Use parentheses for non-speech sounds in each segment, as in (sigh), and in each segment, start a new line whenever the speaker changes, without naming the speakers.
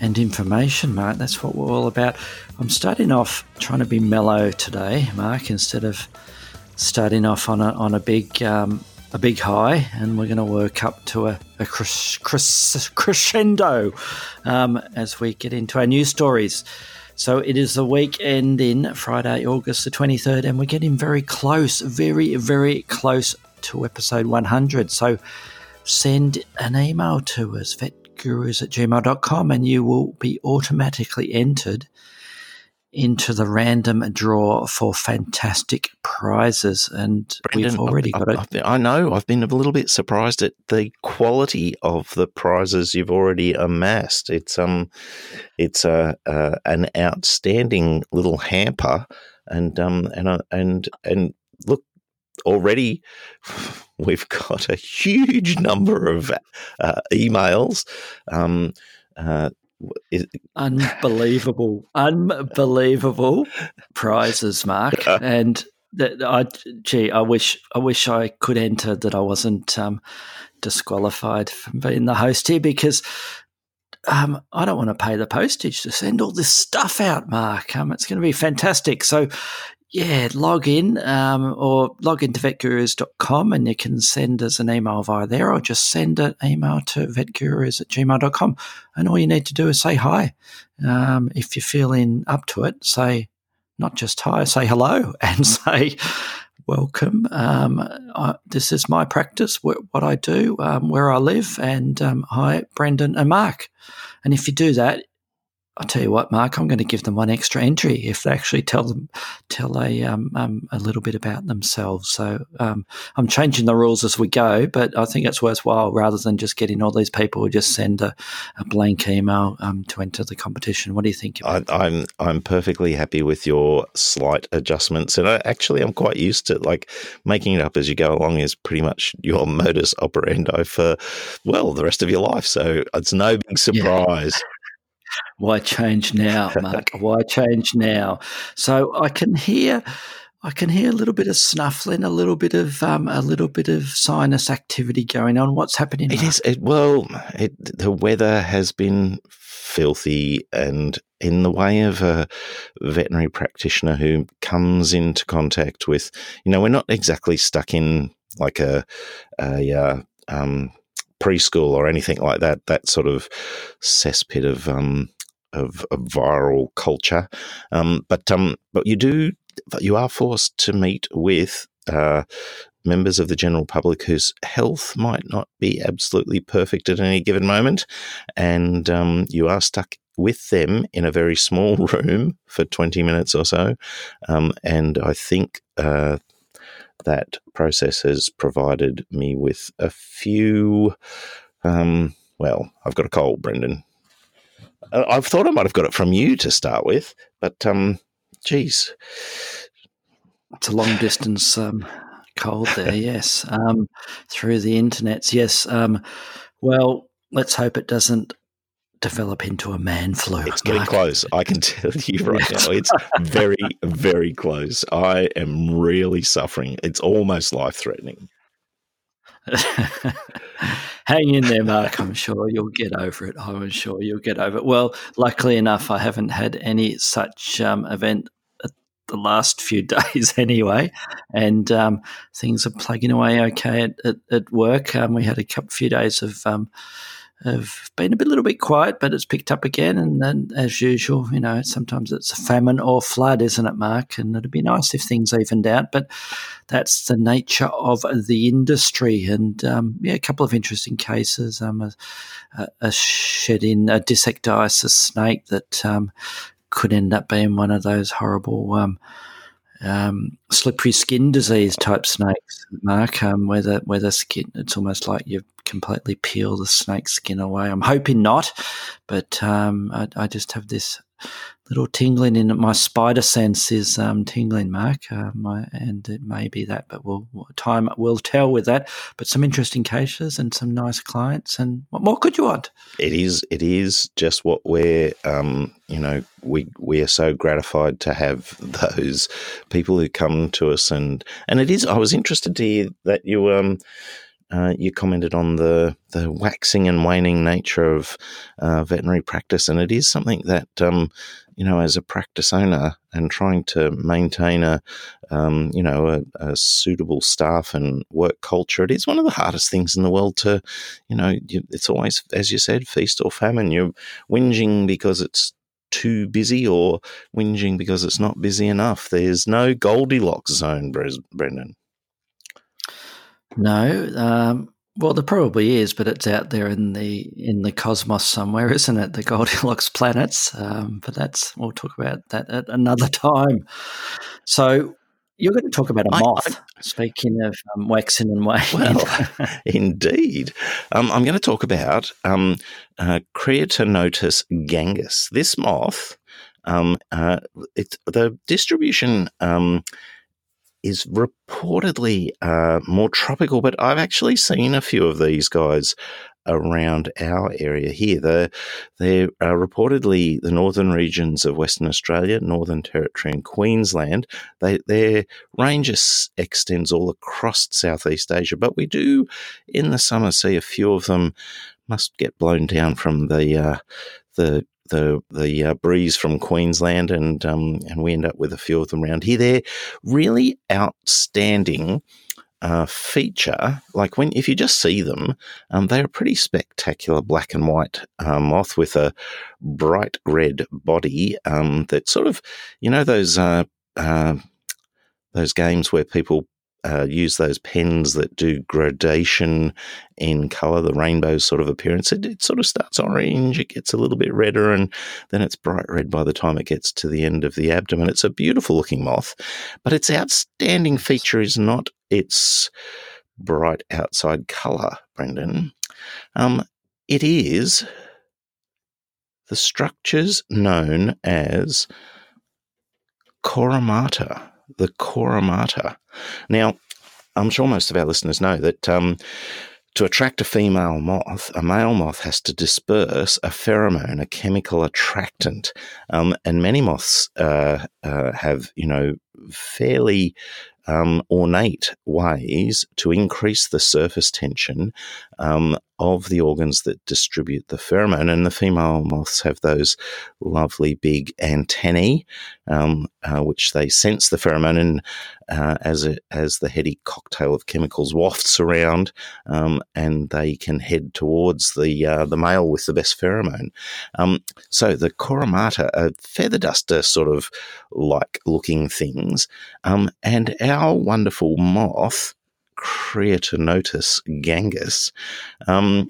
and information, Mark. That's what we're all about. I'm starting off trying to be mellow today, Mark, instead of starting off on a on a big um, a big high, and we're going to work up to a, a crescendo um, as we get into our news stories. So it is the weekend in Friday, August the 23rd, and we're getting very close, very, very close to episode 100. So send an email to us, vetgurus at gmail.com, and you will be automatically entered into the random draw for fantastic prizes. And Brendan, we've already
I've,
got
it. I know. I've been a little bit surprised at the quality of the prizes you've already amassed. It's um, it's a uh, an outstanding little hamper, and um, and uh, and and look, already we've got a huge number of uh, emails. Um, uh,
is, unbelievable, unbelievable prizes, Mark, (laughs) and that I gee, I wish I wish I could enter that I wasn't um, disqualified from being the host here because um, I don't want to pay the postage to send all this stuff out, Mark. Um, it's going to be fantastic. So yeah, log in um, or log into vetgurus.com and you can send us an email via there or just send an email to vetgurus at gmail.com. And all you need to do is say hi. Um, if you're feeling up to it, say not just hi, say hello (laughs) and say welcome. Um, I, this is my practice, wh- what I do, um, where I live, and um, hi, Brendan and Mark. And if you do that, I'll tell you what, Mark. I'm going to give them one extra entry if they actually tell them tell a um, um, a little bit about themselves. So um, I'm changing the rules as we go, but I think it's worthwhile rather than just getting all these people who just send a, a blank email um, to enter the competition. What do you think?
I, I'm, I'm perfectly happy with your slight adjustments, and I, actually I'm quite used to like making it up as you go along. Is pretty much your (laughs) modus operandi for well the rest of your life. So it's no big surprise.
Yeah. Why change now, Mark? (laughs) Why change now? So I can hear, I can hear a little bit of snuffling, a little bit of um, a little bit of sinus activity going on. What's happening?
It
Mark?
is it, well. It, the weather has been filthy, and in the way of a veterinary practitioner who comes into contact with, you know, we're not exactly stuck in like a a uh, um, preschool or anything like that. That sort of cesspit of um, of, of, viral culture. Um, but um, but you do you are forced to meet with. Uh, members of the general public whose health might not be absolutely perfect at any given moment, and um, you are stuck with them in a very small (laughs) room for 20 minutes or so. Um, and I think uh, that process has provided me with a few. Um, well, I've got a cold, Brendan. I've thought I might have got it from you to start with, but um, geez,
it's a long distance um, cold there. (laughs) yes, um, through the internets. Yes. Um, well, let's hope it doesn't develop into a man flu.
It's getting Mark. close. I can (laughs) tell you right now. It's very, very close. I am really suffering. It's almost life threatening. (laughs)
Hang in there, Mark. I'm sure you'll get over it. I'm sure you'll get over it. Well, luckily enough, I haven't had any such um, event the last few (laughs) days anyway, and um, things are plugging away okay at, at, at work. Um, we had a couple few days of um, have been a bit, little bit quiet, but it's picked up again. And then, as usual, you know, sometimes it's a famine or flood, isn't it, Mark? And it'd be nice if things evened out, but that's the nature of the industry. And um, yeah, a couple of interesting cases. Um, a, a shed in a dysecdysis snake that um, could end up being one of those horrible. Um, um, slippery skin disease type snakes, Mark, um, where the where the skin it's almost like you completely peel the snake skin away. I'm hoping not, but um, I, I, just have this little tingling in my spider sense is um, tingling, Mark, uh, my, and it may be that, but we'll time will tell with that. But some interesting cases and some nice clients, and what more could you want?
It is. It is just what we're. Um, you know, we we are so gratified to have (laughs) those people who come to us, and and it is. I was interested to hear that you um uh, you commented on the, the waxing and waning nature of uh, veterinary practice, and it is something that um, you know, as a practice owner and trying to maintain a um, you know a, a, suitable staff and work culture, it is one of the hardest things in the world to, you know, it's always as you said, feast or famine. You're whinging because it's too busy or whinging because it's not busy enough. There's no Goldilocks zone, Brendan.
No, um, well, there probably is, but it's out there in the in the cosmos somewhere, (laughs) isn't it? The Goldilocks (laughs) planets. Um, but that's we'll talk about that at another (laughs) time. So you're going to talk about a moth. I, speaking of um, waxing and waning.
Well, indeed. Um, I'm going to talk about um, uh, Creatonotos gangis. This moth, um, uh, it's the distribution um, is reportedly uh, more tropical, but I've actually seen a few of these guys around our area here. They're, they're uh, reportedly the northern regions of Western Australia, Northern Territory, and Queensland. They, their range extends all across Southeast Asia, but we do in the summer see a few of them must get blown down from the uh, the the the uh, breeze from Queensland, and um, and we end up with a few of them around here. They're really outstanding. Uh, feature like when if you just see them um, they're pretty spectacular black and white uh, moth with a bright red body um, that sort of you know those uh, uh those games where people uh, use those pens that do gradation in color, the rainbow sort of appearance. It, it, sort of starts orange, it gets a little bit redder, and then it's bright red by the time it gets to the end of the abdomen. It's a beautiful looking moth, but its outstanding feature is not its bright outside color, Brendan. Um, it is the structures known as coremata the coremata. Now, I'm sure most of our listeners know that um, to attract a female moth, a male moth has to disperse a pheromone, a chemical attractant, um, and many moths uh, uh, have, you know, fairly um, ornate ways to increase the surface tension um, of the organs that distribute the pheromone. And the female moths have those lovely big antennae, um, uh, which they sense the pheromone, and uh, as it, as the heady cocktail of chemicals wafts around, um, and they can head towards the uh, the male with the best pheromone. Um, so the coremata are feather duster sort of like looking things, um, and our wonderful moth Creatonotos gangis, um,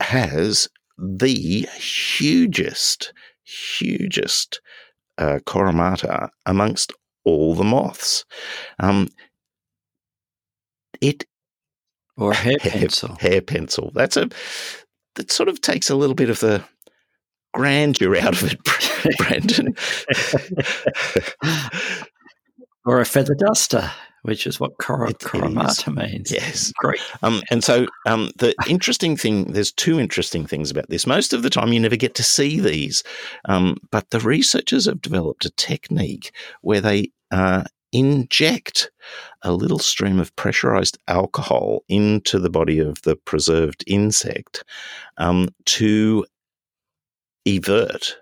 has the hugest, hugest uh, coremata amongst all the moths. Um, it
or hair (laughs) pencil.
Hair, hair, pencil. That's a that sort of takes a little bit of the grandeur out of it, (laughs) Brendan. (laughs)
or a feather duster which is what Cor- Coremata means.
Yes.
Great.
Um, and so um, the interesting thing, there's two interesting things about this. Most of the time, you never get to see these. Um, but the researchers have developed a technique where they uh, inject a little stream of pressurized alcohol into the body of the preserved insect um, to evert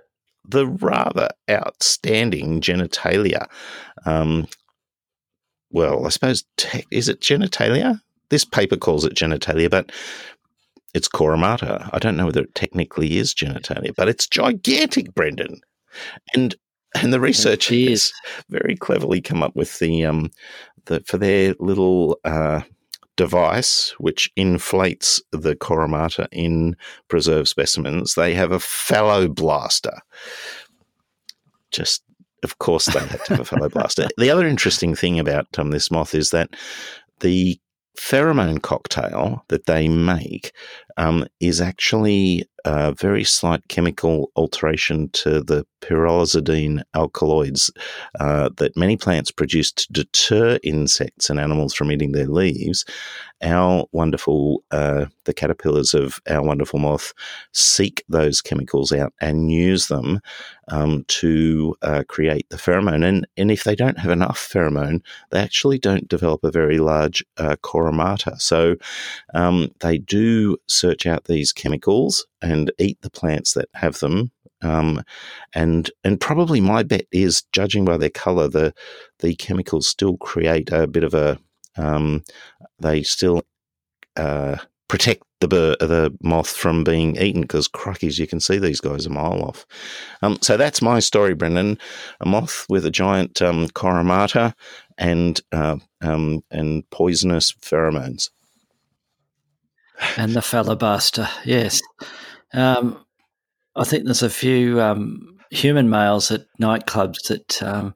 the rather outstanding genitalia um, well, I suppose, te- is it genitalia? This paper calls it genitalia, but it's coremata. I don't know whether it technically is genitalia, but it's gigantic, Brendan. And and the researchers very cleverly come up with the um the for their little uh, device which inflates the coremata in preserved specimens. They have a phalloblaster. Just of course they had to have a phalloblaster. The other interesting thing about um, this moth is that the pheromone cocktail that they make um, is actually a very slight chemical alteration to the pyrrolizidine alkaloids uh, that many plants produce to deter insects and animals from eating their leaves. Our wonderful, uh, the caterpillars of our wonderful moth seek those chemicals out and use them um, to uh, create the pheromone. And, and if they don't have enough pheromone, they actually don't develop a very large uh, coremata. So um, they do search out these chemicals and eat the plants that have them. Um, and and probably my bet is, judging by their color, the the chemicals still create a bit of a um, they still uh, protect the bird, the moth from being eaten because crockies, you can see these guys a mile off. Um, so that's my story, Brendan. A moth with a giant um, coremata and uh, um, and poisonous pheromones.
And the phalloblaster, yes. Um, I think there's a few um, human males at nightclubs that um,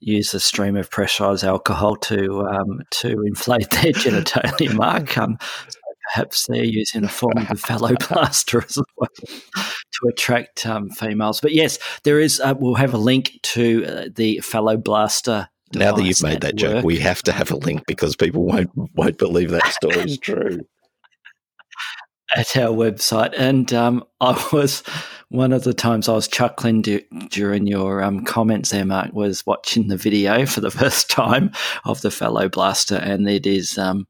use a stream of pressurized alcohol to um, to inflate their (laughs) genitalia mark. Um, so perhaps they're using a form of the phalloblaster (laughs) as well to attract um, females. But yes, there is. Uh, we'll have a link to uh, the phalloblaster.
Now that you've made that work. joke, we have to have a link because people won't won't believe that story is (laughs) true
at our website. And um, (laughs) I was one of the times I was chuckling during your um, comments there, Mark, was watching the video (laughs) for the first time of the phalloblaster, and it is um,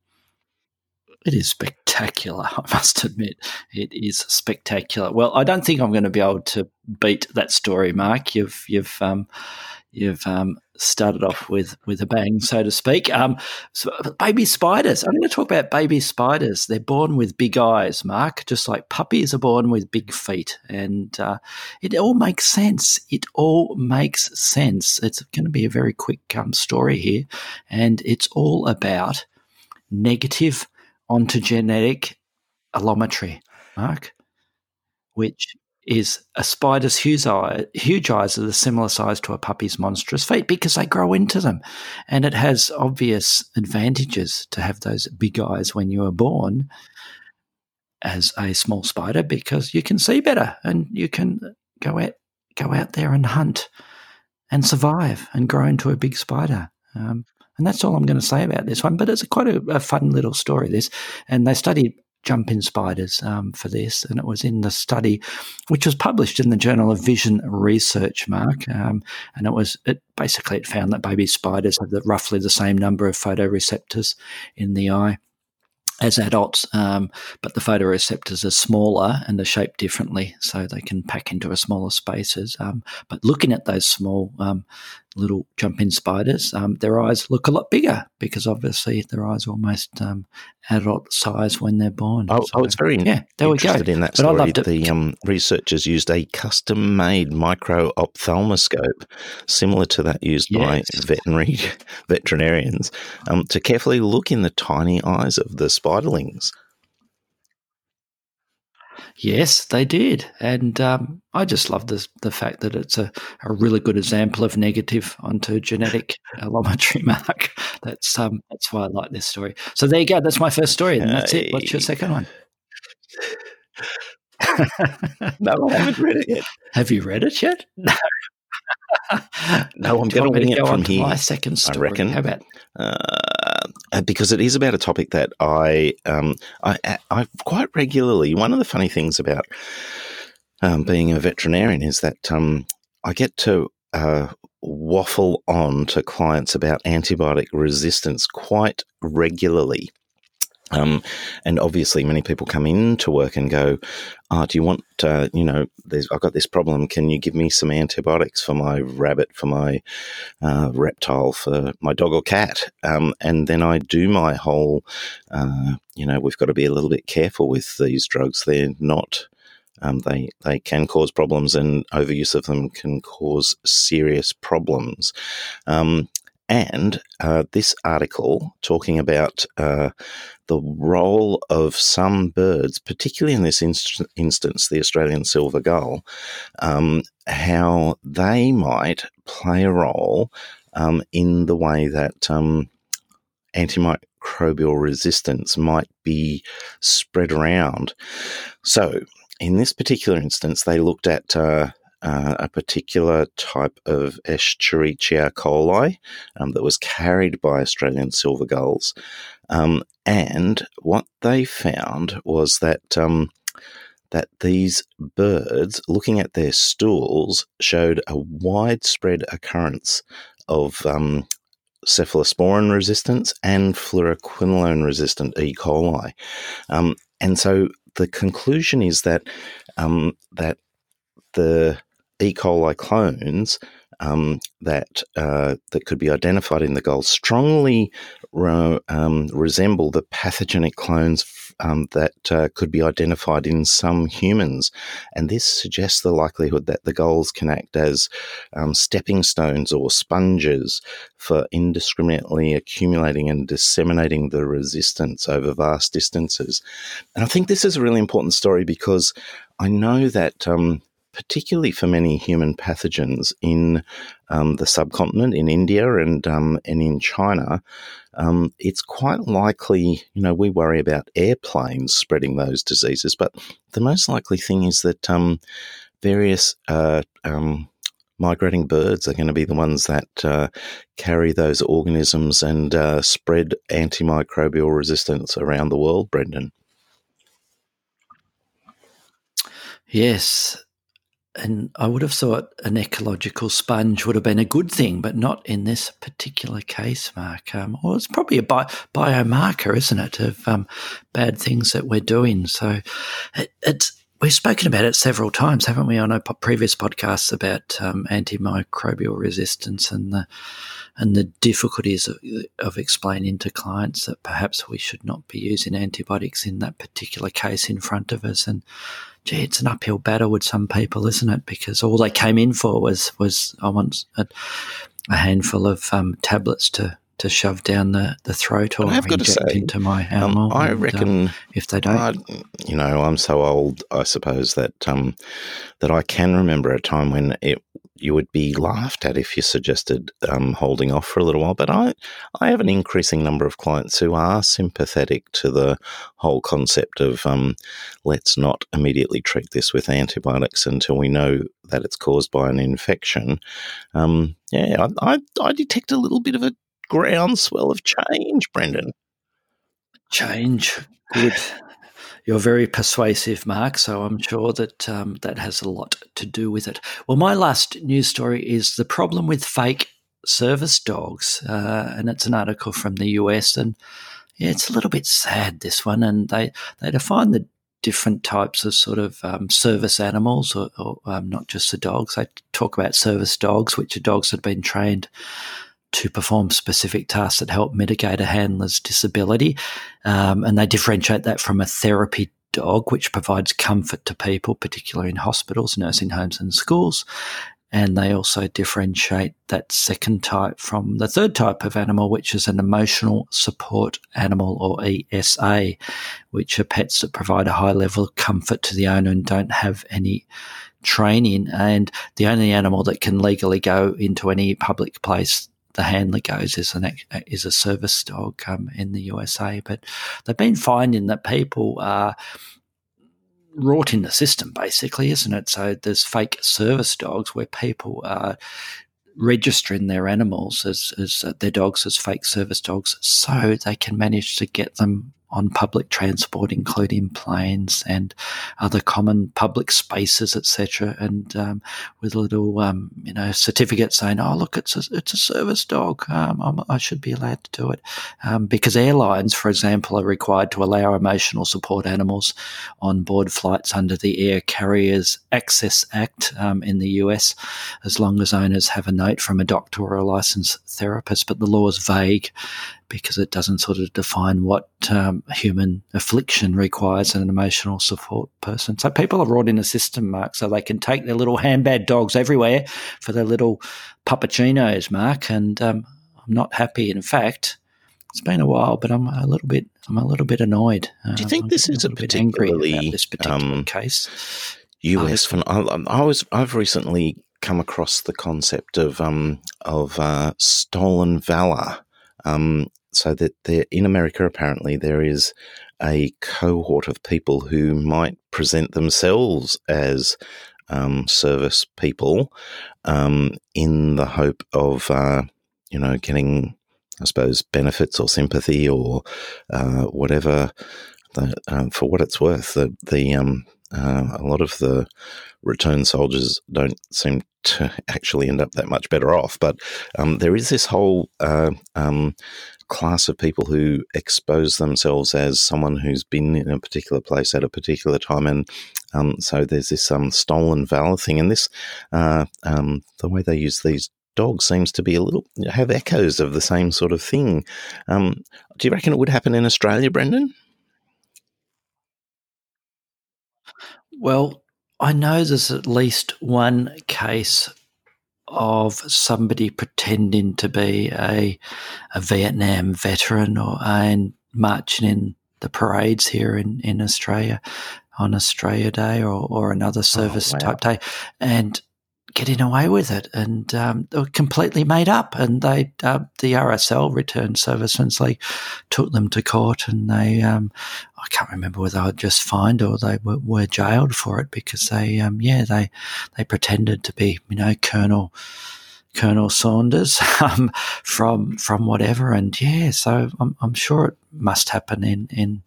it is spectacular. (laughs) I must admit, it is spectacular. Well, I don't think I'm going to be able to beat that story, Mark. You've you've um, you've um, started off with with a bang, so to speak. Um, so baby spiders. I'm going to talk about baby spiders. They're born with big eyes, Mark, just like puppies are born with big feet, and uh, it all makes sense. It all makes sense. It's going to be a very quick um, story here, and it's all about negative ontogenetic allometry, Mark, which is a spider's huge, eye, huge eyes are the similar size to a puppy's monstrous feet because they grow into them. And it has obvious advantages to have those big eyes when you are born as a small spider because you can see better and you can go out go out there and hunt and survive and grow into a big spider. Um, and that's all I'm going to say about this one. But it's quite a, a, fun little story. This, and they studied jumping spiders um, for this, and it was in the study, which was published in the Journal of Vision Research, Mark. Um, and it was it basically it found that baby spiders have the, roughly the same number of photoreceptors in the eye as adults, um, but the photoreceptors are smaller and they're shaped differently, so they can pack into a smaller spaces. Um, but looking at those small um, little jumping spiders, um, their eyes look a lot bigger because obviously their eyes are almost um, adult size when they're born.
Oh, so, oh it's very yeah. There we go. In that story, but I loved it. the um, researchers used a custom-made micro ophthalmoscope, similar to that used yes. by veterinary (laughs) veterinarians, to carefully look in the tiny eyes of the spiderlings.
Yes, they did, and um, I just love this, the fact that it's a, a really good example of negative ontogenetic (laughs) allometry mark. That's um, that's why I like this story. So there you go. That's my first story, and that's it. What's your second one? (laughs) (laughs)
no, I haven't read it yet.
Have you read it yet? No.
no, I'm going to wing it from here.
My second story.
I reckon.
How about?
Uh, because it is about a topic that I, um, I, I quite regularly. One of the funny things about um, being a veterinarian is that um, I get to uh, waffle on to clients about antibiotic resistance quite regularly. Um, and obviously, many people come in to work and go, oh, "Do you want, uh, you know, I've got this problem. Can you give me some antibiotics for my rabbit, for my uh, reptile, for my dog or cat?" Um, and then I do my whole, uh, you know, we've got to be a little bit careful with these drugs. They're not. Um, they they can cause problems, and overuse of them can cause serious problems. Um, and uh, this article talking about uh, the role of some birds, particularly in this inst- instance, the Australian silver gull, um, how they might play a role um, in the way that um, antimicrobial resistance might be spread around. So, in this particular instance, they looked at uh, uh, a particular type of Escherichia coli um, that was carried by Australian silver gulls. Um, and what they found was that um, that these birds, looking at their stools, showed a widespread occurrence of um, cephalosporin resistance and fluoroquinolone resistant E. coli. Um, and so the conclusion is that um, that the E. coli clones um, that uh, that could be identified in the gull strongly re- um, resemble the pathogenic clones um, that uh, could be identified in some humans, and this suggests the likelihood that the gulls can act as um, stepping stones or sponges for indiscriminately accumulating and disseminating the resistance over vast distances. And I think this is a really important story because I know that um, particularly for many human pathogens in um, the subcontinent, in India and um, and in China, um, it's quite likely. You know, we worry about airplanes spreading those diseases, but the most likely thing is that um, various uh, um, migrating birds are going to be the ones that uh, carry those organisms and uh, spread antimicrobial resistance around the world, Brendan.
Yes, and I would have thought an ecological sponge would have been a good thing, but not in this particular case, Mark. Um, well, it's probably a bi- biomarker, isn't it, of um, bad things that we're doing. So it, it's we've spoken about it several times, haven't we, on our previous podcasts about um, antimicrobial resistance and the and the difficulties of, of, explaining to clients that perhaps we should not be using antibiotics in that particular case in front of us. And gee, it's an uphill battle with some people, isn't it? Because all they came in for was was I want a, a handful of um, tablets to to shove down the, the throat or inject say, into my um, animal.
Um, I and, reckon
if they don't, I,
you know, I'm so old, I suppose that um, that I can remember a time when it you would be laughed at if you suggested um, holding off for a little while. But I, I have an increasing number of clients who are sympathetic to the whole concept of um, let's not immediately treat this with antibiotics until we know that it's caused by an infection. Um, yeah, I, I, I detect a little bit of a groundswell of change, Brendan.
Change. Good. You're very persuasive, Mark. So I'm sure that um, that has a lot to do with it. Well, my last news story is the problem with fake service dogs, uh, and it's an article from the US, and yeah, it's a little bit sad this one, and they they define the different types of sort of um, service animals, or, or um, not just the dogs. They talk about service dogs, which are dogs that have been trained to perform specific tasks that help mitigate a handler's disability. Um, and they differentiate that from a therapy dog, which provides comfort to people, particularly in hospitals, nursing homes, and schools. And they also differentiate that second type from the third type of animal, which is an emotional support animal or ESA, which are pets that provide a high level of comfort to the owner and don't have any training. And the only animal that can legally go into any public place the handler goes is an is a service dog um, in the USA. But they've been finding that people are wrought in the system, basically, isn't it? So there's fake service dogs where people are registering their animals as, as uh, their dogs as fake service dogs so they can manage to get them on public transport, including planes and other common public spaces, etc. And um, with a little, um, you know, certificate saying, "Oh, look, it's a it's a service dog. Um, i should be allowed to do it." Um, because airlines, for example, are required to allow emotional support animals on board flights under the Air Carriers Access Act um, in the US, as long as owners have a note from a doctor or a licensed therapist. But the law is vague because it doesn't sort of define what um, human affliction requires in an emotional support person. So people are brought in a system, Mark, so they can take their little handbag dogs everywhere for their little puppuccinos, Mark. And um, I'm not happy. In fact, it's been a while, but I'm a little bit I'm a little bit annoyed.
Do you think
I'm
this is a, a particularly
this particular um, case?
US. I, I was I've recently come across the concept of um, of uh, stolen valor. Um, so that there in America apparently there is a cohort of people who might present themselves as um, service people um, in the hope of uh, you know getting I suppose benefits or sympathy or uh, whatever. The, uh, for what it's worth, the the um, uh, a lot of the return soldiers don't seem to (laughs) actually end up that much better off. But um, there is this whole uh, um, class of people who expose themselves as someone who's been in a particular place at a particular time, and um, so there's this um, stolen valor thing, and this uh, um, the way they use these dogs seems to be a little have echoes of the same sort of thing. Um, do you reckon it would happen in Australia, Brendan?
Well, I know there's at least one case of somebody pretending to be a, a Vietnam veteran or and marching in the parades here in, in Australia on Australia Day or, or another oh, service oh, wow. type day. And getting away with it, and um, they were completely made up. And they, uh, the RSL Return Servicemen League, took them to court, and they, um, I can't remember whether were just fined or they were, were jailed for it because they, um, yeah, they, they pretended to be, you know, Colonel. Colonel Saunders (laughs) um, from from whatever, and yeah, so I'm, I'm sure it must happen in in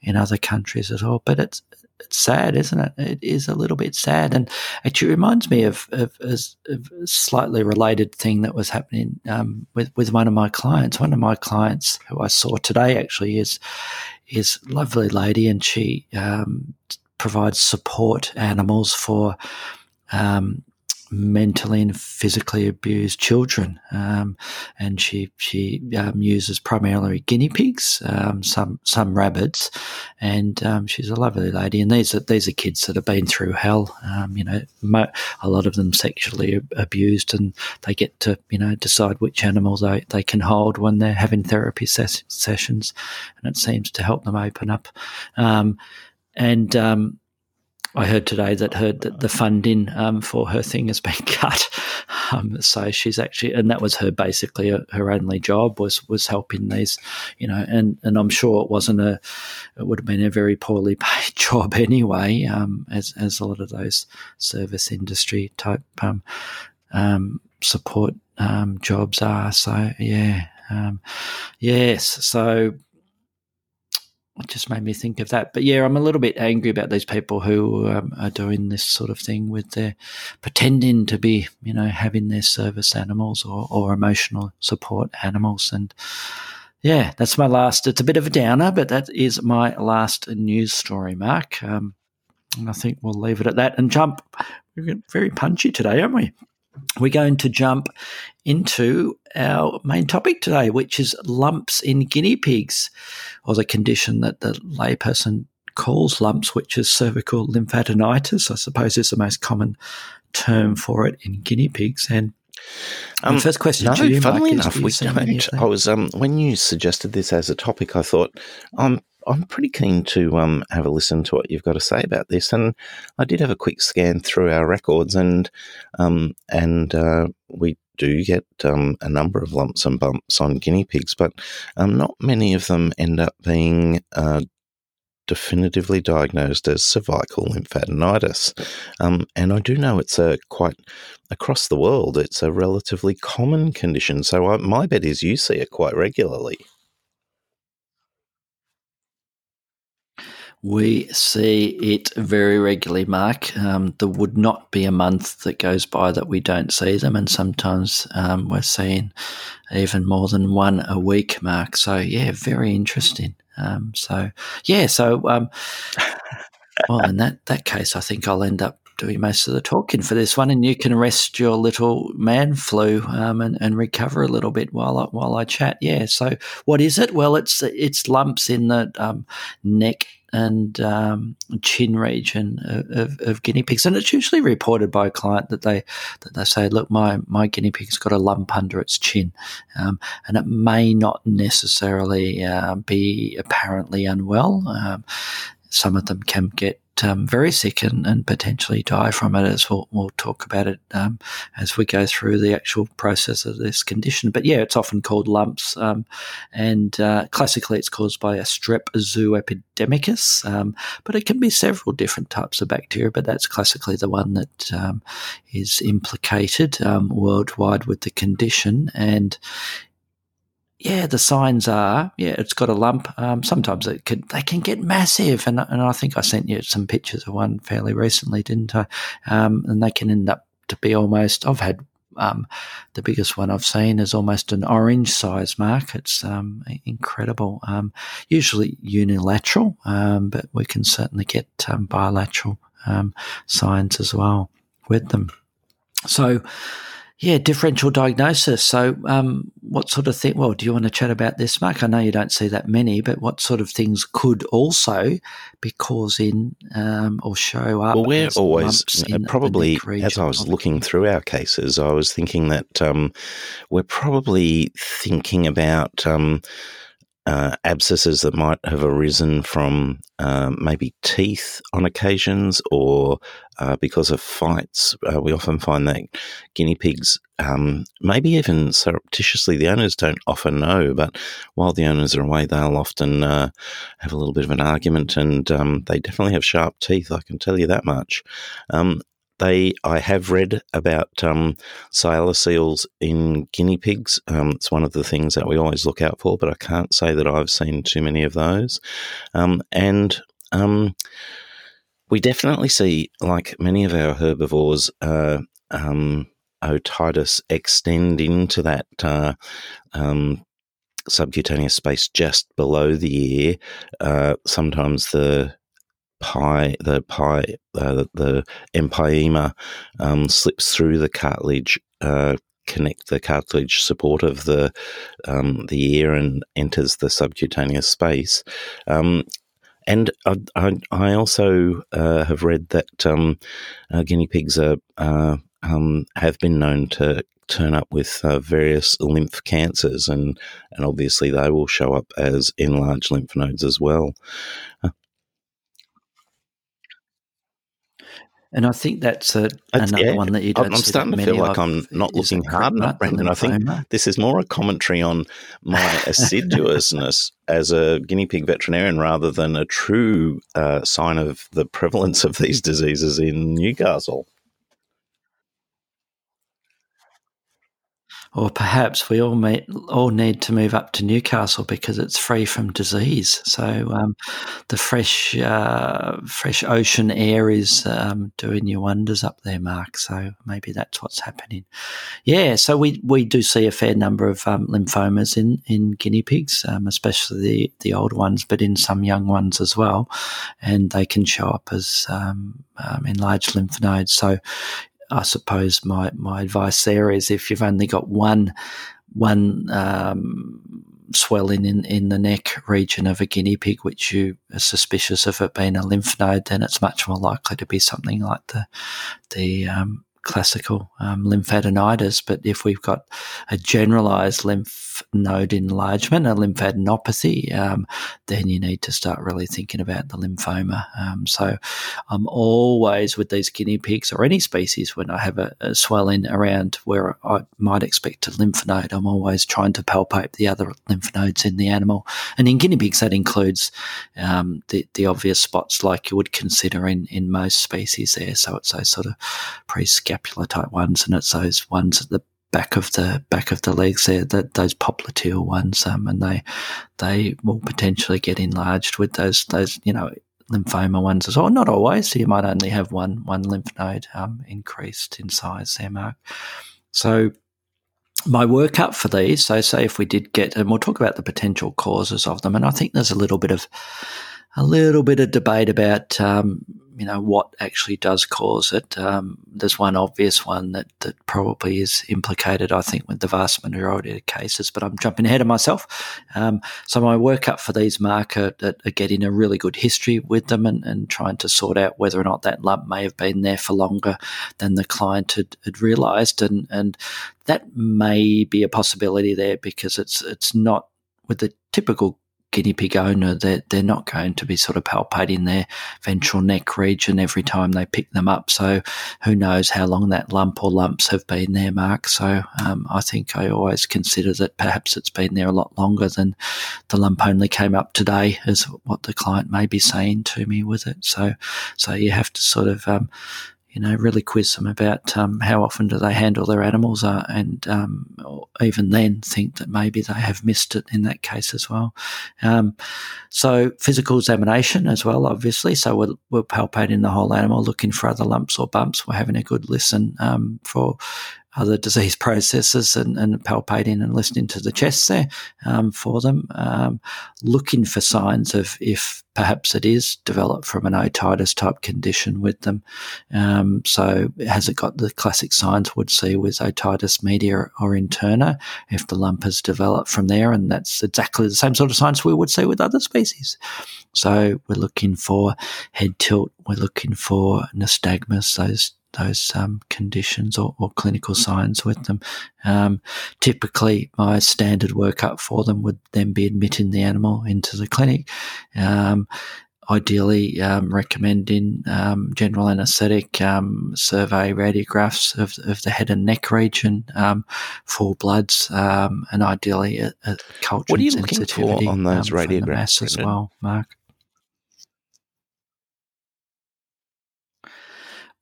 in other countries as well. But it's it's sad, isn't it? It is a little bit sad, and actually it reminds me of, of, of a slightly related thing that was happening um, with with one of my clients. One of my clients who I saw today actually is is lovely lady, and she um, provides support animals for um, mentally and physically abused children, um, and she she um, uses primarily guinea pigs, um, some some rabbits, and um, she's a lovely lady. And these are these are kids that have been through hell. Um, you know, mo- a lot of them sexually abused, and they get to you know decide which animals they, they can hold when they're having therapy ses- sessions, and it seems to help them open up. Um, and I heard today that her that the funding um, for her thing has been (laughs) cut. Um, so she's actually, and that was her basically a, her only job was was helping these, you know, and and I'm sure it wasn't a, it would have been a very poorly (laughs) paid job anyway, um, as as a lot of those service industry type um, um, support um, jobs are. So yeah, yes, so it just made me think of that. But yeah, I'm a little bit angry about these people who um, are doing this sort of thing with their pretending to be, you know, having their service animals or, or emotional support animals. And yeah, that's my last. It's a bit of a downer, but that is my last news story, Mark. Um, and I think we'll leave it at that and jump. We're very punchy today, aren't we? we're going to jump into our main topic today, which is lumps in guinea pigs, or the condition that the layperson calls lumps, which is cervical lymphadenitis. I suppose is the most common term for it in guinea pigs. And um, first question
no,
to you,
funnily
Mike,
enough, we don't. I was um, when you suggested this as a topic, I thought I'm I'm pretty keen to um, have a listen to what you've got to say about this. And I did have a quick scan through our records, and um, and uh, we do get um, a number of lumps and bumps on guinea pigs, but um, not many of them end up being uh, definitively diagnosed as cervical lymphadenitis. Um, and I do know it's a quite across the world, it's a relatively common condition. So I, my bet is you see it quite regularly.
We see it very regularly, Mark. Um, there would not be a month that goes by that we don't see them, and sometimes um, we're seeing even more than one a week, Mark. So, yeah, very interesting. Um, so, yeah, so, um, (laughs) well, in that, that case, I think I'll end up doing most of the talking for this one, and you can rest your little man flu um, and, and recover a little bit while I, while I chat. Yeah. So, what is it? Well, it's it's lumps in the um, neck and um, chin region of, of, guinea pigs, and it's usually reported by a client that they that they say, "Look, my my guinea pig's got a lump under its chin," um, and it may not necessarily uh, be apparently unwell. Um, some of them can get um, very sick and, and, potentially die from it, as we'll, we'll talk about it um, as we go through the actual process of this condition. But yeah, it's often called lumps, um, and uh, classically it's caused by a strep zooepidemicus, um, but it can be several different types of bacteria, but that's classically the one that um, is implicated um, worldwide with the condition. And yeah, the signs are yeah, it's got a lump. Um, sometimes it can they can get massive, and and I think I sent you some pictures of one fairly recently, didn't I? Um, and they can end up to be almost. I've had um, the biggest one I've seen is almost an orange size mark. It's um, incredible. Um, usually unilateral, um, but we can certainly get um, bilateral um, signs as well with them. So, yeah, differential diagnosis. So, um, what sort of thing? Well, do you want to chat about this, Mark? I know you don't see that many, but what sort of things could also be causing um, or show up?
Well, we're always probably, as I was looking through our cases, I was thinking that um, we're probably thinking about um, uh, abscesses that might have arisen from uh, maybe teeth on occasions or uh, because of fights. Uh, we often find that guinea pigs, um, maybe even surreptitiously, the owners don't often know, but while the owners are away, they'll often uh, have a little bit of an argument and um, they definitely have sharp teeth, I can tell you that much. Um, they I have read about um, seals in guinea pigs. Um, it's one of the things that we always look out for, but I can't say that I've seen too many of those. Um, and um, we definitely see, like many of our herbivores, uh, um, otitis extend into that uh, um, subcutaneous space just below the ear. Uh, sometimes the pie, the pie, uh, the empyema um, slips through the cartilage, uh, connect the cartilage support of the um, the ear and enters the subcutaneous space. Um, and I, I, I also uh, have read that um, uh, guinea pigs are uh, um, have been known to turn up with uh, various lymph cancers, and and obviously they will show up as enlarged lymph nodes as well. Uh,
And I think that's a, another yeah, one that you don't.
I'm starting to feel like I'm not looking hard enough, Brendan. I think this is more a commentary on my (laughs) assiduousness as a guinea pig veterinarian rather than a true uh, sign of the prevalence of these diseases in Newcastle.
Or perhaps we all may, all need to move up to Newcastle because it's free from disease. So um, the fresh uh, fresh ocean air is um, doing you wonders up there, Mark. So maybe that's what's happening. Yeah. So we, we do see a fair number of um, lymphomas in in guinea pigs, um, especially the the old ones, but in some young ones as well, and they can show up as um, um, enlarged lymph nodes. So I suppose my, my advice there is if you've only got one one um, swelling in, in the neck region of a guinea pig, which you are suspicious of it being a lymph node, then it's much more likely to be something like the the um, classical um, lymphadenitis. But if we've got a generalized lymph node enlargement, a lymphadenopathy, um, then you need to start really thinking about the lymphoma. Um, so I'm always with these guinea pigs or any species when I have a, a, swelling around where I might expect a lymph node, I'm always trying to palpate the other lymph nodes in the animal. And in guinea pigs, that includes um, the, the obvious spots like you would consider in, in most species there. So it's those sort of pre-scapular type ones, and it's those ones at the back of the back of the legs there, that those popliteal ones, um, and they they will potentially get enlarged with those those you know lymphoma ones as well. Not always. So you might only have one one lymph node um, increased in size there, Mark. So my workup for these. So say if we did get, and we'll talk about the potential causes of them, and I think there's a little bit of a little bit of debate about um, you know what actually does cause it. Um, there's one obvious one that that probably is implicated, I think, with the vast majority of cases. But I'm jumping ahead of myself. Um, so my workup for these marker are, are, getting a really good history with them and, and trying to sort out whether or not that lump may have been there for longer than the client had, had realised, and and that may be a possibility there because it's it's not with the typical guinea pig owner, they're, they're not going to be sort of palpating their ventral neck region every time they pick them up. So who knows how long that lump or lumps have been there, Mark. So um, I think I always consider that perhaps it's been there a lot longer than the lump only came up today, is what the client may be saying to me with it. So, so you have to sort of, um, you know, really quiz them about um, how often do they handle their animals, uh, and um, even then think that maybe they have missed it in that case as well. Um, so physical examination as well, obviously. So we're, we're, palpating the whole animal, looking for other lumps or bumps. We're having a good listen um, for other disease processes and, and palpating and listening to the chest there um, for them, um, looking for signs of if perhaps it is developed from an otitis type condition with them. Um, so has it got the classic signs we'd see with otitis media or interna if the lump has developed from there, and that's exactly the same sort of signs we would see with other species. So we're looking for head tilt, we're looking for nystagmus, those those um, conditions or, or, clinical signs with them. Um, typically, my standard workup for them would then be admitting the animal into the clinic. Um, ideally, um, recommending um, general anaesthetic, um, survey radiographs of, of, the head and neck region for bloods, and ideally a, a culture
what are you looking for on those radiographs
as well, Mark?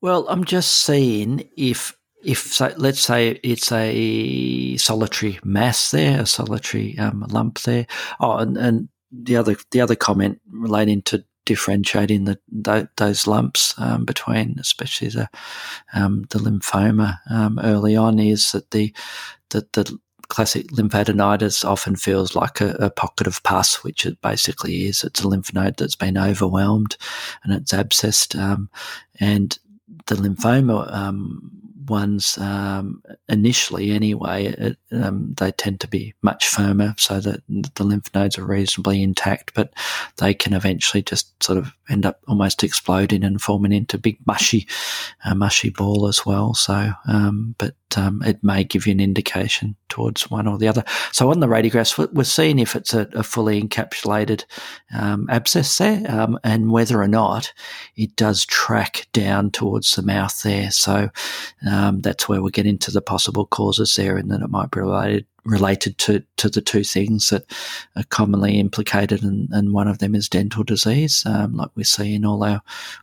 Well, I'm just seeing if if so, let's say it's a solitary mass there, a solitary um, lump there. Oh, and, and, the other the other comment relating to differentiating the, the those lumps um, between, especially the um, the lymphoma um, early on, is that the that the classic lymphadenitis often feels like a, a, pocket of pus, which it basically is. It's a lymph node that's been overwhelmed and it's abscessed. Um, and the lymphoma um, ones um, initially anyway it, um, they tend to be much firmer so that the lymph nodes are reasonably intact but they can eventually just sort of end up almost exploding and forming into big mushy uh, mushy ball as well. So um, um, it may give you an indication towards one or the other. So on the radiographs we're seeing if it's a, a fully encapsulated um, abscess there um, and whether or not it does track down towards the mouth there. So um, that's where we get into the possible causes there, and that it might be related related to, to the two things that are commonly implicated, and, and one of them is dental disease, um, like we see in all our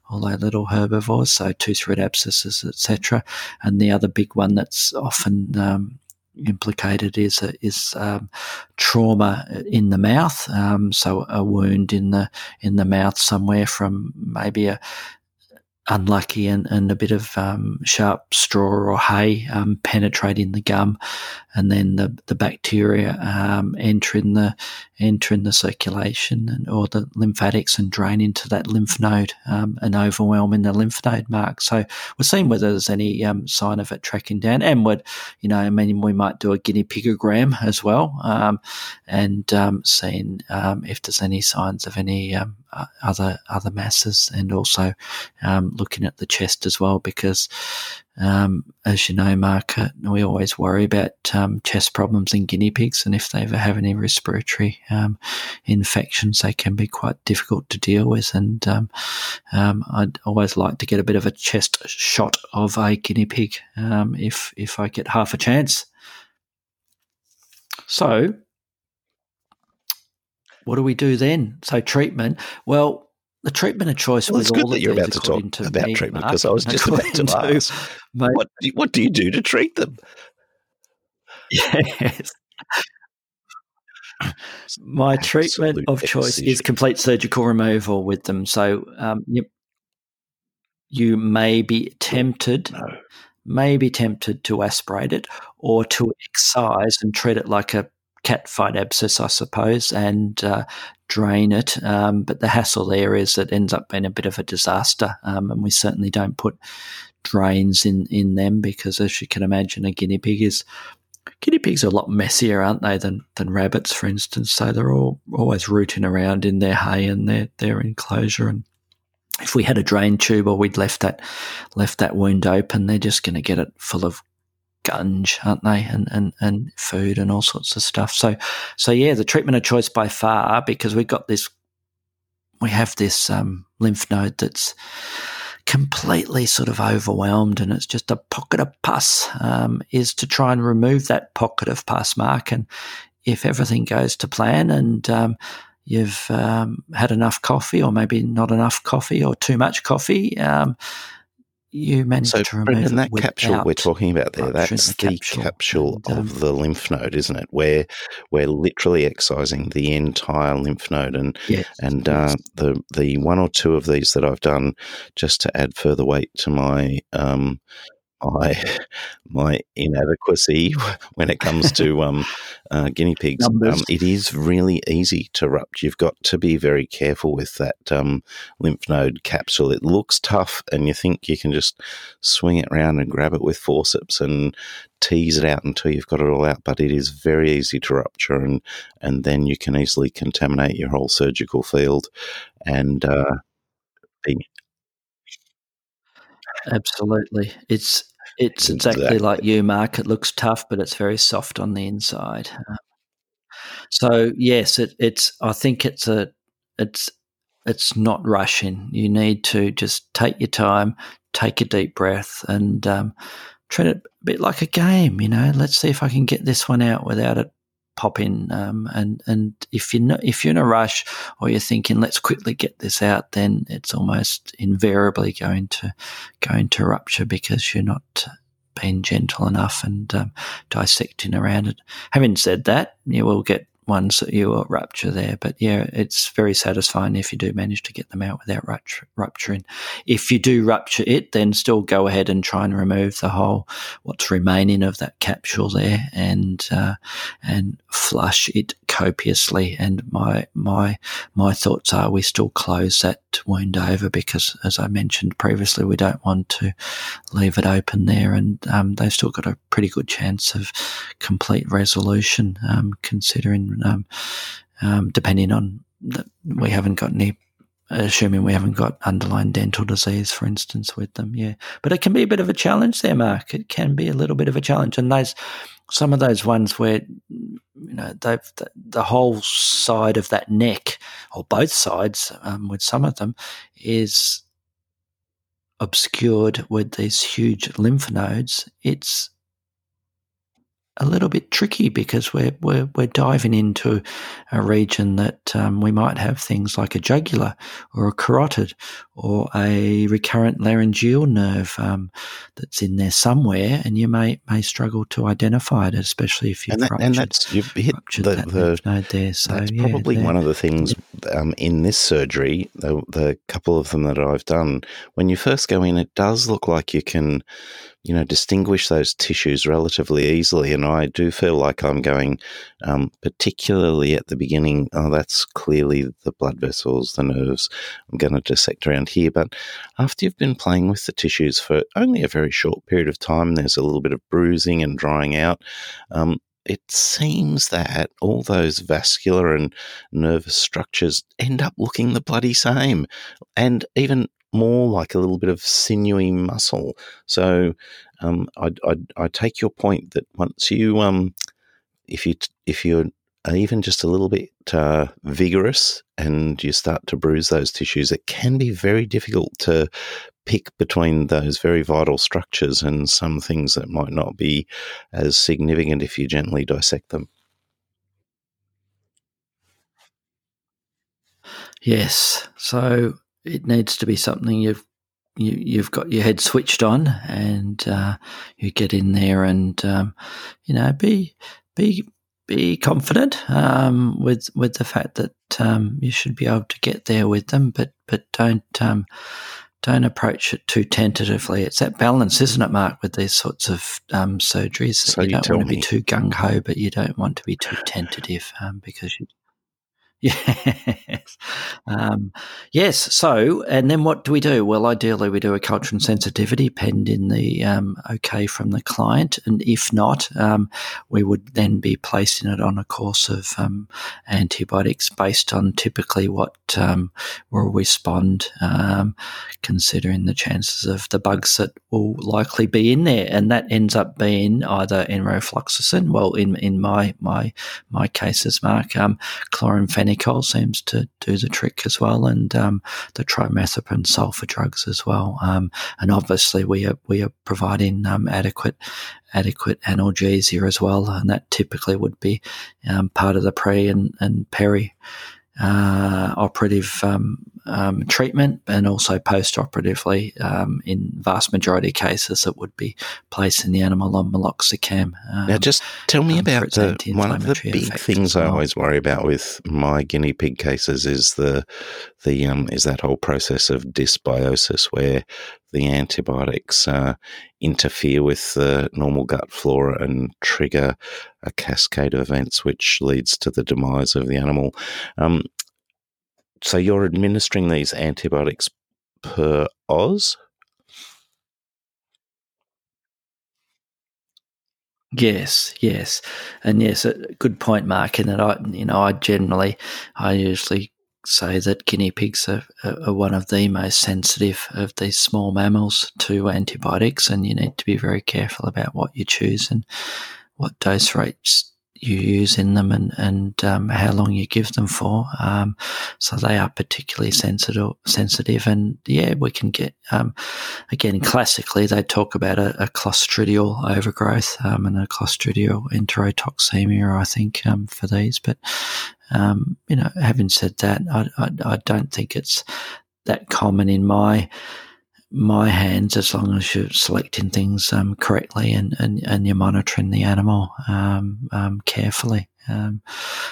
all our little herbivores, so tooth root abscesses, etc. And the other big one that's often um, implicated is is um, trauma in the mouth. Um, so a wound in the in the mouth somewhere from maybe a unlucky and, and a bit of um, sharp straw or hay um, penetrating the gum, and then the, the bacteria um, entering the entering the circulation and, or the lymphatics and drain into that lymph node um, and overwhelming the lymph node mark. So we're seeing whether there's any um, sign of it tracking down, and would you know, I mean, we might do a guinea pigogram as well, um, and seeing if there's any signs of any other other masses, and also um, looking at the chest as well, because um, as you know, Mark, uh, we always worry about um, chest problems in guinea pigs, and if they ever have any respiratory um, infections, they can be quite difficult to deal with. And um, I'd always like to get a bit of a chest shot of a guinea pig if if I get half a chance. So what do we do then? So treatment. Well, the treatment of choice well,
it's
good
that you're about to talk to about me, treatment because I was just about to, to ask. (laughs) what, do you, what do you do to treat them?
Yes. My (laughs) treatment Absolute of choice is complete surgical removal with them. So um, you, you may be tempted, no. may be tempted to aspirate it or to excise and treat it like a cat fight abscess, I suppose, and uh, drain it. Um, but the hassle there is it ends up being a bit of a disaster, um, and we certainly don't put drains in in them because, as you can imagine, a guinea pig is. Guinea pigs are a lot messier, aren't they, than, than rabbits, for instance? So they're all always rooting around in their hay and their, their enclosure. And if we had a drain tube or we'd left that left that wound open, they're just going to get it full of gunge, aren't they? And, and and food and all sorts of stuff. So so yeah, the treatment of choice by far because we've got this we have this um, lymph node that's completely sort of overwhelmed and it's just a pocket of pus um, is to try and remove that pocket of pus mark and if everything goes to plan and um, you've um, had enough coffee or maybe not enough coffee or too much coffee um, you managed
so,
to remove
Brendan, that capsule we're talking about there, that's the, capsule, capsule and, um, of the lymph node, isn't it? Where we're literally excising the entire lymph node, and yes, and yes. Uh, the the one or two of these that I've done just to add further weight to my um, my my inadequacy (laughs) when it comes to (laughs) um, uh, guinea pigs. Um, it is really easy to rupture. You've got to be very careful with that um, lymph node capsule. It looks tough, and you think you can just swing it around and grab it with forceps and tease it out until you've got it all out. But it is very easy to rupture, and and then you can easily contaminate your whole surgical field. And uh,
Absolutely. It's it's exactly, exactly, like you, Mark. It looks tough, but it's very soft on the inside. So yes, it, it's. I think it's a. It's it's not rushing. You need to just take your time, take a deep breath, and um, treat it a bit like a game. You know, let's see if I can get this one out without it pop in. Um, and and if you're if you're in a rush or you're thinking let's quickly get this out, then it's almost invariably going to going to rupture because you're not being gentle enough and um, dissecting around it. Having said that, you will get ones that you rupture there. But yeah, it's very satisfying if you do manage to get them out without rupturing. If you do rupture it, then still go ahead and try and remove the whole what's remaining of that capsule there and uh, and flush it copiously. And my my my thoughts are we still close that wound over because, as I mentioned previously, we don't want to leave it open there, and um, they've still got a pretty good chance of complete resolution, um, considering um, um depending on that we haven't got any assuming we haven't got underlying dental disease, for instance, with them. Yeah, but it can be a bit of a challenge there, Mark. It can be a little bit of a challenge, and those some of those ones where you know they've the, the whole side of that neck or both sides um, with some of them is obscured with these huge lymph nodes. It's a little bit tricky because we're we're, we're diving into a region that um, we might have things like a jugular or a carotid or a recurrent laryngeal nerve um, that's in there somewhere, and you may may struggle to identify it, especially if you've and, that, ruptured, and that's you've hit the, that the node there. So
that's
yeah,
probably one of the things um, in this surgery. The, the couple of them that I've done, when you first go in, it does look like you can you know, distinguish those tissues relatively easily. And I do feel like I'm going, um, particularly at the beginning, oh, that's clearly the blood vessels, the nerves. I'm going to dissect around here. But after you've been playing with the tissues for only a very short period of time, there's a little bit of bruising and drying out. Um, it seems that all those vascular and nervous structures end up looking the bloody same. And even more like a little bit of sinewy muscle. So um, I, take your point that once you, um, if you if you're even just a little bit uh, vigorous and you start to bruise those tissues, it can be very difficult to pick between those very vital structures and some things that might not be as significant if you gently dissect them.
Yes. So it needs to be something you've you, you've got your head switched on, and uh, you get in there and um, you know be be be confident um, with with the fact that um, you should be able to get there with them, but but don't um, don't approach it too tentatively. It's that balance, isn't it, Mark, with these sorts of um, surgeries? So you, you don't want to be too gung ho, but you don't want to be too tentative um, because you Yes. Um, yes. So, and then what do we do? Well, ideally, we do a culture and sensitivity pending the um, okay from the client. And if not, um, we would then be placing it on a course of um, antibiotics based on typically what um, will respond, um, considering the chances of the bugs that will likely be in there. And that ends up being either enrofloxacin, well, in, in my, my, my cases, Mark, um, chloramphenicol seems to do the trick as well, and um, the trimethoprim sulfa drugs as well. Um, and obviously, we are we are providing um, adequate adequate analgesia as well, and that typically would be um, part of the pre and, and peri uh, operative um, um, treatment and also post-operatively um, in vast majority of cases it would be placing the animal on meloxicam.
now just tell me um, about the, one of the big things. I always worry about with my guinea pig cases is the the um, is that whole process of dysbiosis where the antibiotics uh, interfere with the normal gut flora and trigger a cascade of events which leads to the demise of the animal. Um, so you're administering these antibiotics per os?
Yes, yes, and yes, a good point, Mark. And that I, you know, I generally, I usually say that guinea pigs are, are, one of the most sensitive of these small mammals to antibiotics, and you need to be very careful about what you choose and what dose rates you use in them and, and um, how long you give them for. Um, so they are particularly sensitive. Sensitive, and yeah, we can get um, again classically they talk about a, a clostridial overgrowth um, and a clostridial enterotoxemia, I think, um, for these. But um, you know, having said that, I, I, I don't think it's that common in my my hands as long as you're selecting things um, correctly and, and, and you're monitoring the animal um, um, carefully. Um,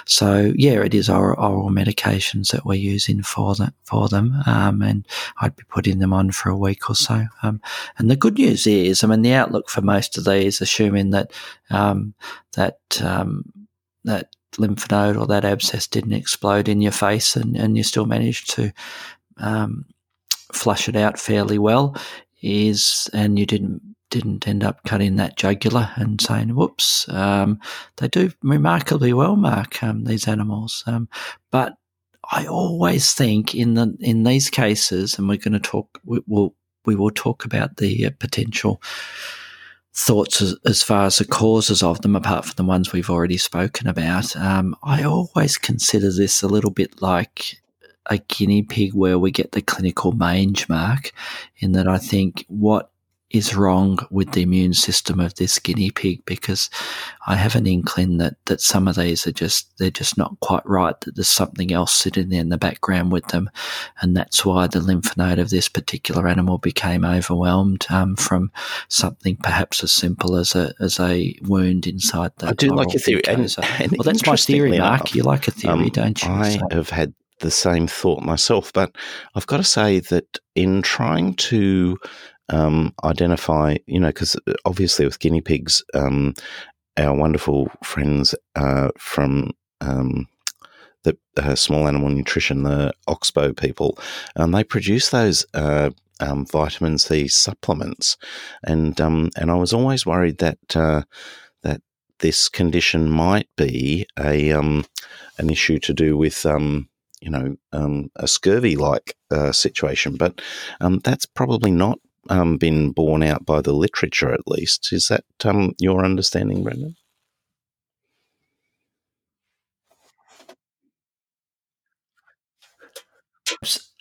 so yeah, it is our oral medications that we're using for that for them, um, and I'd be putting them on for a week or so. Um, and the good news is, I mean, the outlook for most of these, assuming that that that lymph node or that abscess didn't explode in your face, and, and you still managed to um, flush it out fairly well is, and you didn't didn't end up cutting that jugular and saying, "Whoops." Um, they do remarkably well, Mark. Um, these animals, um, but I always think in the in these cases, and we're going to talk. We will we will talk about the uh, potential thoughts as, as, far as the causes of them, apart from the ones we've already spoken about. Um, I always consider this a little bit like a guinea pig where we get the clinical mange mark, in that I think what is wrong with the immune system of this guinea pig because I have an inkling that, that some of these are just they're just not quite right, that there's something else sitting there in the background with them. And that's why the lymph node of this particular animal became overwhelmed um, from something perhaps as simple as a as a wound inside the
I do like a theory. And,
and well that's my theory, Mark. Enough, you like a theory, um, don't you?
I so. have had the same thought myself, but I've got to say that in trying to um, identify, you know, because uh, obviously with guinea pigs, um, our wonderful friends uh, from um, the uh, small animal nutrition, the Oxbow people, um, they produce those. Uh, um, vitamin C supplements, and um, and I was always worried that uh, that this condition might be a um, an issue to do with um, you know, um, a scurvy like uh, situation. But um, that's probably not um, been borne out by the literature, at least. Is that um, your understanding, Brendan?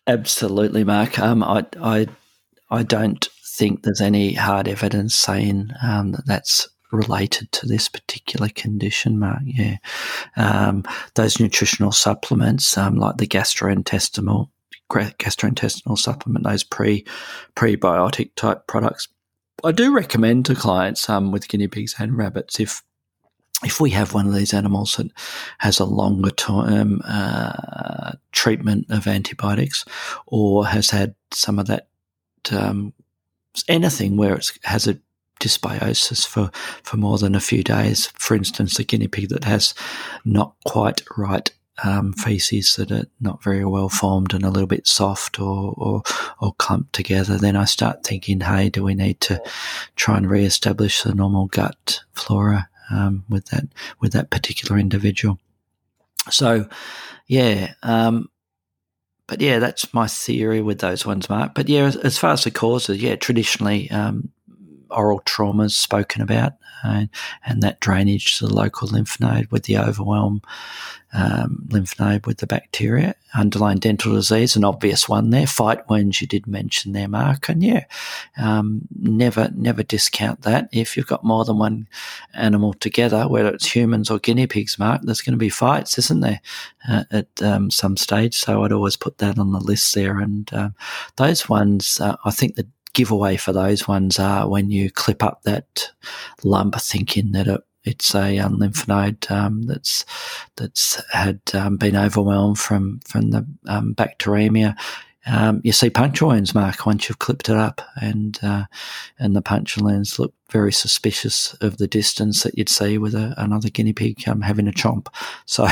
Absolutely, Mark. Um, I, I, I don't think there's any hard evidence saying um, that that's related to this particular condition, Mark. Yeah. Um, those nutritional supplements, um, like the gastrointestinal gastrointestinal supplement, those pre prebiotic type products, I do recommend to clients um, with guinea pigs and rabbits if if we have one of these animals that has a longer term uh, treatment of antibiotics or has had some of that um, anything where it has a dysbiosis for, for more than a few days. For instance, a guinea pig that has not quite right um, feces that are not very well formed and a little bit soft or, or, or clumped together, then I start thinking, hey, do we need to try and re-establish the normal gut flora um, with that with that particular individual? So, yeah, um, but yeah, that's my theory with those ones, Mark. But yeah, as, as far as the causes, yeah, traditionally um, oral traumas spoken about and, and that drainage to the local lymph node with the overwhelm um, lymph node with the bacteria. Underlying dental disease, an obvious one there. Fight wounds, you did mention there, Mark. And yeah, um, never, never discount that. If you've got more than one animal together, whether it's humans or guinea pigs, Mark, there's going to be fights, isn't there, uh, at um, some stage? So I'd always put that on the list there. And um, those ones, uh, I think the giveaway for those ones are when you clip up that lump thinking that it it's a um, lymph node um, that's that's had um, been overwhelmed from from the um, bacteremia. Um, you see puncture wounds, Mark, once you've clipped it up, and uh, and the puncture wounds look very suspicious of the distance that you'd see with a, another guinea pig um, having a chomp. (laughs) So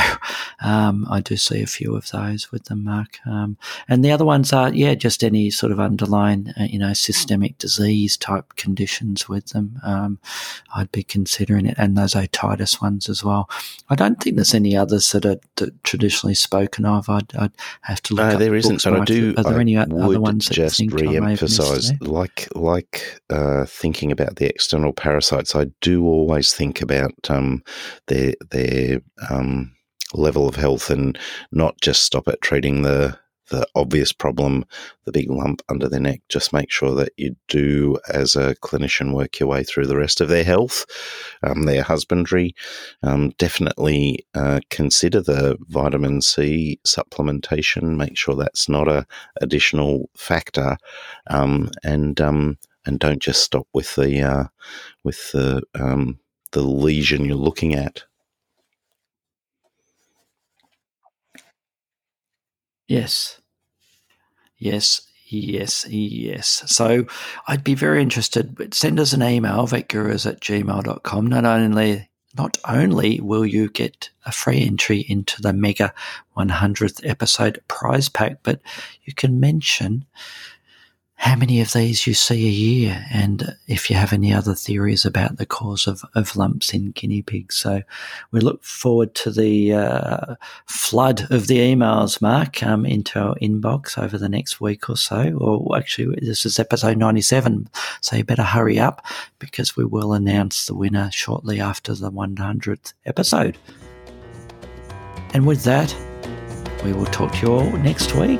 um, I do see a few of those with them, Mark. Um, and the other ones are, yeah, just any sort of underlying, uh, you know, systemic disease type conditions with them. Um, I'd be considering it, and those otitis ones as well. I don't think there's any others that are that traditionally spoken of. I'd, I'd have to look.
No, there isn't. But
I
do.
Are there
I
any other ones that
just re-emphasize,
like
like uh, thinking about the external parasites, I do always think about um, their their um, level of health and not just stop at treating the the obvious problem, the big lump under their neck. Just make sure that you do, as a clinician, work your way through the rest of their health, um, their husbandry. Um, definitely uh, consider the vitamin C supplementation. Make sure that's not a additional factor, um, and um, and don't just stop with the uh, with the um, the lesion you're looking at.
Yes, yes, yes, yes. So I'd be very interested. Send us an email, vetgurus at gmail.com. Not only not only will you get a free entry into the mega 100th episode prize pack, but you can mention how many of these you see a year, and if you have any other theories about the cause of, of lumps in guinea pigs. So we look forward to the uh, flood of the emails, Mark, um, into our inbox over the next week or so. Or actually, this is episode 97, so you better hurry up because we will announce the winner shortly after the 100th episode. And with that, we will talk to you all next week.